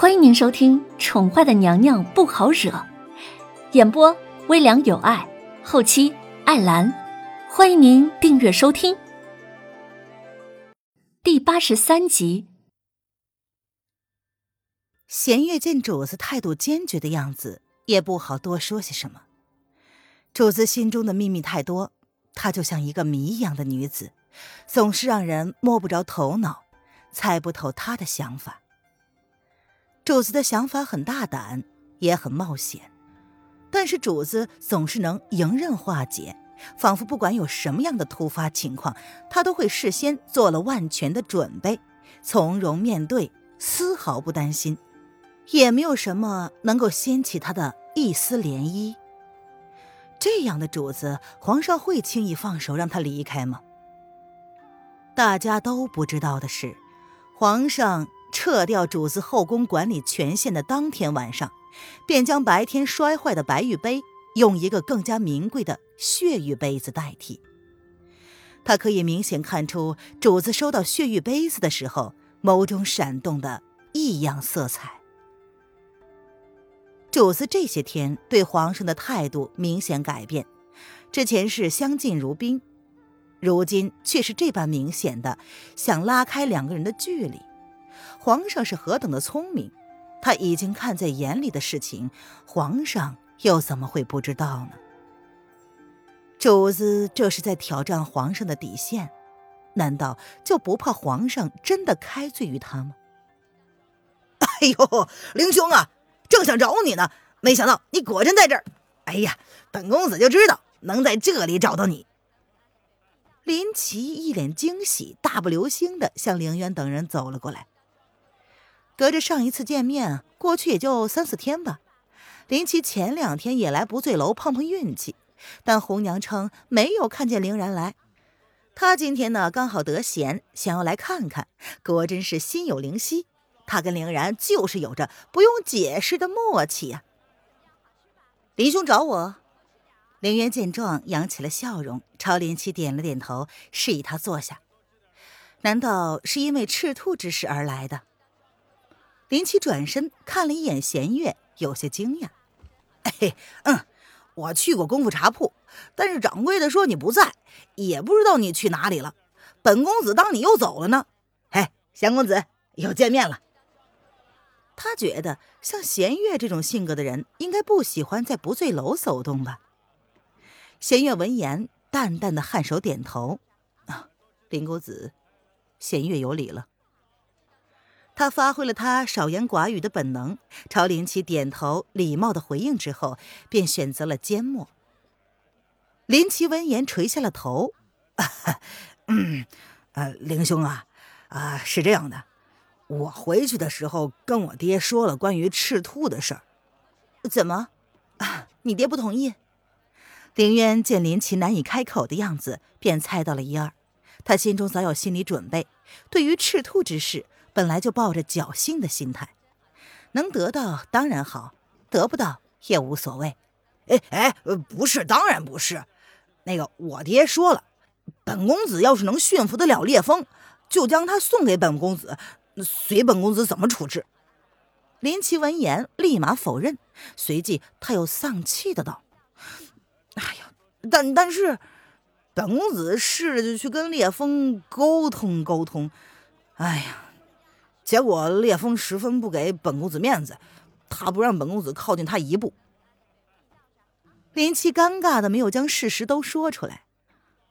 欢迎您收听《宠坏的娘娘不好惹》，演播微凉有爱，后期艾兰。欢迎您订阅收听。第八十三集，弦月见主子态度坚决的样子，也不好多说些什么。主子心中的秘密太多，她就像一个谜一样的女子，总是让人摸不着头脑，猜不透她的想法。主子的想法很大胆，也很冒险，但是主子总是能迎刃化解，仿佛不管有什么样的突发情况，他都会事先做了万全的准备，从容面对，丝毫不担心，也没有什么能够掀起他的一丝涟漪。这样的主子，皇上会轻易放手让他离开吗？大家都不知道的是，皇上。撤掉主子后宫管理权限的当天晚上，便将白天摔坏的白玉杯用一个更加名贵的血玉杯子代替。他可以明显看出，主子收到血玉杯子的时候，眸中闪动的异样色彩。主子这些天对皇上的态度明显改变，之前是相敬如宾，如今却是这般明显的想拉开两个人的距离。皇上是何等的聪明，他已经看在眼里的事情，皇上又怎么会不知道呢？主子这是在挑战皇上的底线，难道就不怕皇上真的开罪于他吗？哎呦，凌兄啊，正想找你呢，没想到你果真在这儿。哎呀，本公子就知道能在这里找到你。林奇一脸惊喜，大步流星的向凌渊等人走了过来。隔着上一次见面，过去也就三四天吧。林奇前两天也来不醉楼碰碰运气，但红娘称没有看见凌然来。他今天呢刚好得闲，想要来看看，果真是心有灵犀。他跟凌然就是有着不用解释的默契呀。林兄找我，凌渊见状扬起了笑容，朝林奇点了点头，示意他坐下。难道是因为赤兔之事而来的？林奇转身看了一眼弦月，有些惊讶：“哎，嗯，我去过功夫茶铺，但是掌柜的说你不在，也不知道你去哪里了。本公子当你又走了呢。哎，弦公子又见面了。”他觉得像弦月这种性格的人，应该不喜欢在不醉楼走动吧。弦月闻言，淡淡的颔首点头：“啊，林公子，弦月有礼了。”他发挥了他少言寡语的本能，朝林奇点头，礼貌的回应之后，便选择了缄默。林奇闻言垂下了头：“啊嗯，呃，林兄啊，啊，是这样的，我回去的时候跟我爹说了关于赤兔的事儿。怎么？啊，你爹不同意？”凌渊见林奇难以开口的样子，便猜到了一二。他心中早有心理准备，对于赤兔之事。本来就抱着侥幸的心态，能得到当然好，得不到也无所谓。哎哎，不是，当然不是。那个我爹说了，本公子要是能驯服得了烈风，就将他送给本公子，随本公子怎么处置。林奇闻言立马否认，随即他又丧气的道：“哎呀，但但是，本公子试着去跟烈风沟通沟通，哎呀。”结果烈风十分不给本公子面子，他不让本公子靠近他一步。林七尴尬的没有将事实都说出来，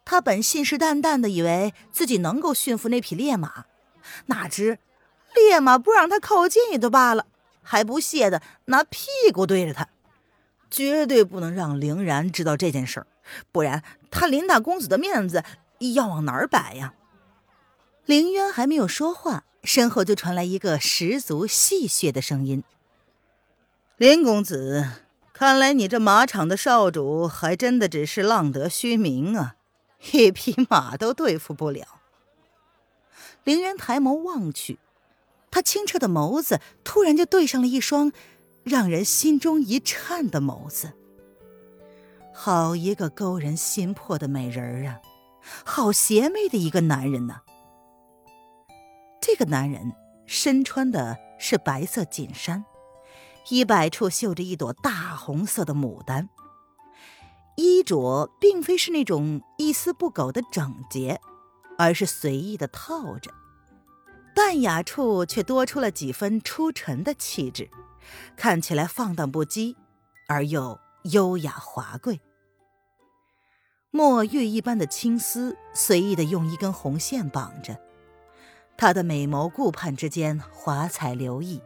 他本信誓旦旦的以为自己能够驯服那匹烈马，哪知烈马不让他靠近也就罢了，还不屑的拿屁股对着他，绝对不能让凌然知道这件事儿，不然他林大公子的面子要往哪儿摆呀？凌渊还没有说话。身后就传来一个十足戏谑的声音：“林公子，看来你这马场的少主还真的只是浪得虚名啊，一匹马都对付不了。”凌渊抬眸望去，他清澈的眸子突然就对上了一双让人心中一颤的眸子。好一个勾人心魄的美人儿啊，好邪魅的一个男人呐！这个男人身穿的是白色锦衫，衣摆处绣着一朵大红色的牡丹。衣着并非是那种一丝不苟的整洁，而是随意的套着，淡雅处却多出了几分出尘的气质，看起来放荡不羁，而又优雅华贵。墨玉一般的青丝随意的用一根红线绑着，她的美眸顾盼之间华彩流溢，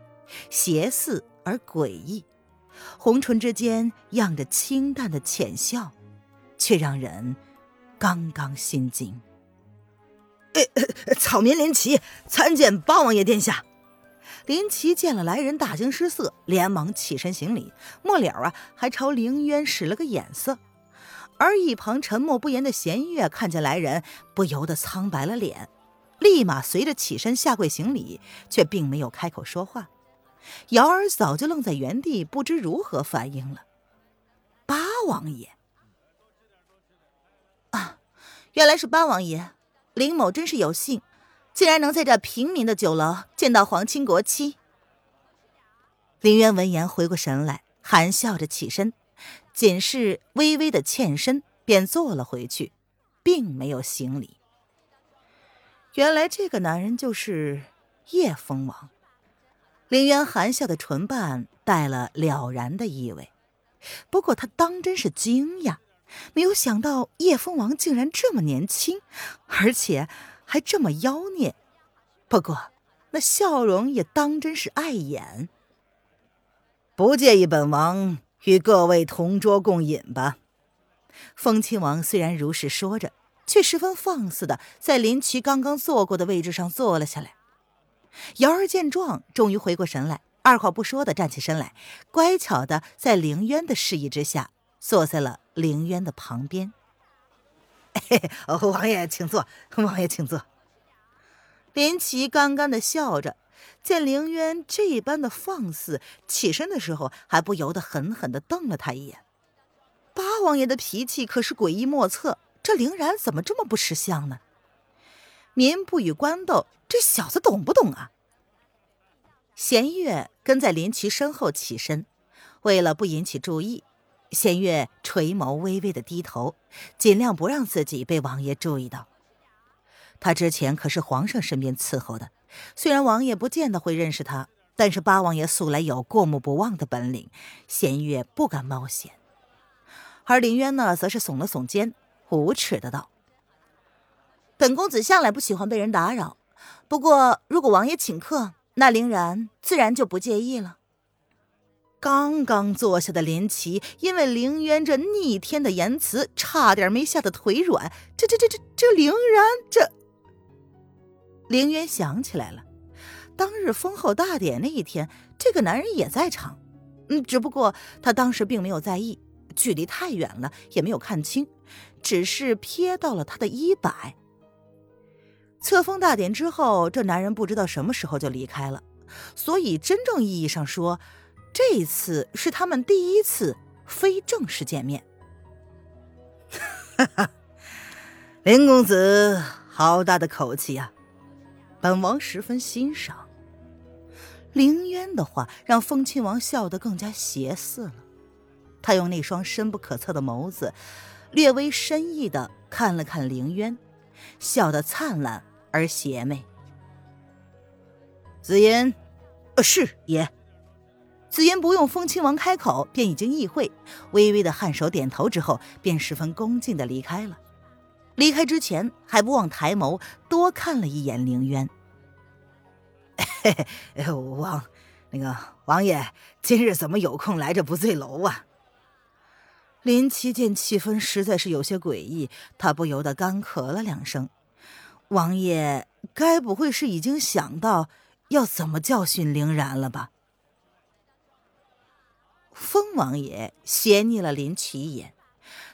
邪肆而诡异。红唇之间漾着清淡的浅笑，却让人刚刚心惊。草民林奇参见八王爷殿下。林奇见了来人，大惊失色，连忙起身行礼，末了啊，还朝凌渊使了个眼色。而一旁沉默不言的弦月看见来人，不由得苍白了脸，立马随着起身下跪行礼，却并没有开口说话。瑶儿早就愣在原地，不知如何反应了。八王爷啊，原来是八王爷，林某真是有幸，竟然能在这平民的酒楼见到皇亲国戚。林渊闻言回过神来，含笑着起身，仅是微微的欠身，便坐了回去，并没有行礼。原来这个男人就是叶风王。林渊含笑的唇瓣带了了然的意味，不过他当真是惊讶，没有想到叶风王竟然这么年轻，而且还这么妖孽。不过那笑容也当真是碍眼。不介意本王与各位同桌共饮吧？风亲王虽然如是说着，却十分放肆的在林奇刚刚坐过的位置上坐了下来。瑶儿见状，终于回过神来，二话不说的站起身来，乖巧的在凌渊的示意之下，坐在了凌渊的旁边。王爷请坐，王爷请坐。林奇干干的笑着，见凌渊这般的放肆，起身的时候还不由得狠狠的瞪了他一眼。八王爷的脾气可是诡异莫测，这凌然怎么这么不识相呢？民不与官斗，这小子懂不懂啊？弦月跟在林奇身后起身，为了不引起注意，弦月垂眸微微的低头，尽量不让自己被王爷注意到。他之前可是皇上身边伺候的，虽然王爷不见得会认识他，但是八王爷素来有过目不忘的本领，弦月不敢冒险。而林渊呢，则是耸了耸肩，无耻的道。本公子向来不喜欢被人打扰，不过如果王爷请客，那凌然自然就不介意了。刚刚坐下的林奇，因为凌渊这逆天的言辞，差点没吓得腿软。这这这这这凌然这……凌渊想起来了，当日封后大典那一天，这个男人也在场。嗯，只不过他当时并没有在意，距离太远了，也没有看清，只是瞥到了他的衣摆。册封大典之后，这男人不知道什么时候就离开了，所以真正意义上说，这次是他们第一次非正式见面。哈哈，林公子好大的口气呀！本王十分欣赏。凌渊的话让风亲王笑得更加邪肆了，他用那双深不可测的眸子，略微深意的看了看凌渊，笑得灿烂。而邪魅，紫嫣，呃，是爷。紫嫣不用风亲王开口，便已经意会，微微的颔首点头之后，便十分恭敬的离开了。离开之前，还不忘抬眸多看了一眼凌渊。嘿嘿，王，那个王爷今日怎么有空来这不醉楼啊？林奇见气氛实在是有些诡异，他不由得干咳了两声。王爷该不会是已经想到要怎么教训凌然了吧？风王爷斜睨了林奇一眼，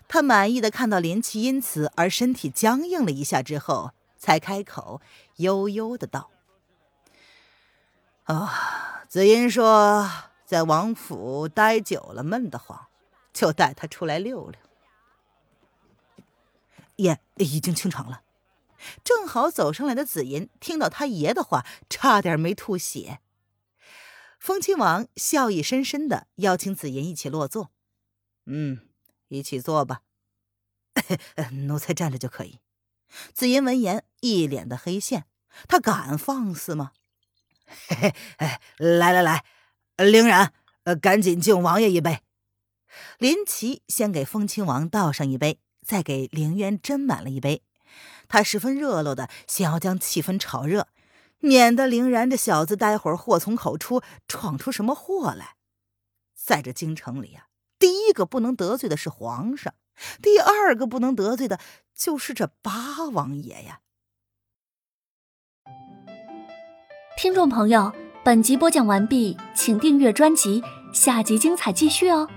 他满意的看到林奇因此而身体僵硬了一下之后，才开口悠悠的道：“啊，紫音说在王府待久了闷得慌，就带他出来溜溜。爷已经清场了。”正好走上来的紫银听到他爷的话，差点没吐血。风亲王笑意深深的邀请紫银一起落座。嗯，一起坐吧。奴才站着就可以。紫银闻言，一脸的黑线，他敢放肆吗？嘿嘿，来来来，凌然，赶紧敬王爷一杯。林奇先给风亲王倒上一杯，再给凌渊斟满了一杯。他十分热络的想要将气氛炒热，免得凌然这小子待会儿祸从口出，闯出什么祸来。在这京城里啊，第一个不能得罪的是皇上，第二个不能得罪的就是这八王爷呀。听众朋友，本集播讲完毕，请订阅专辑，下集精彩继续哦。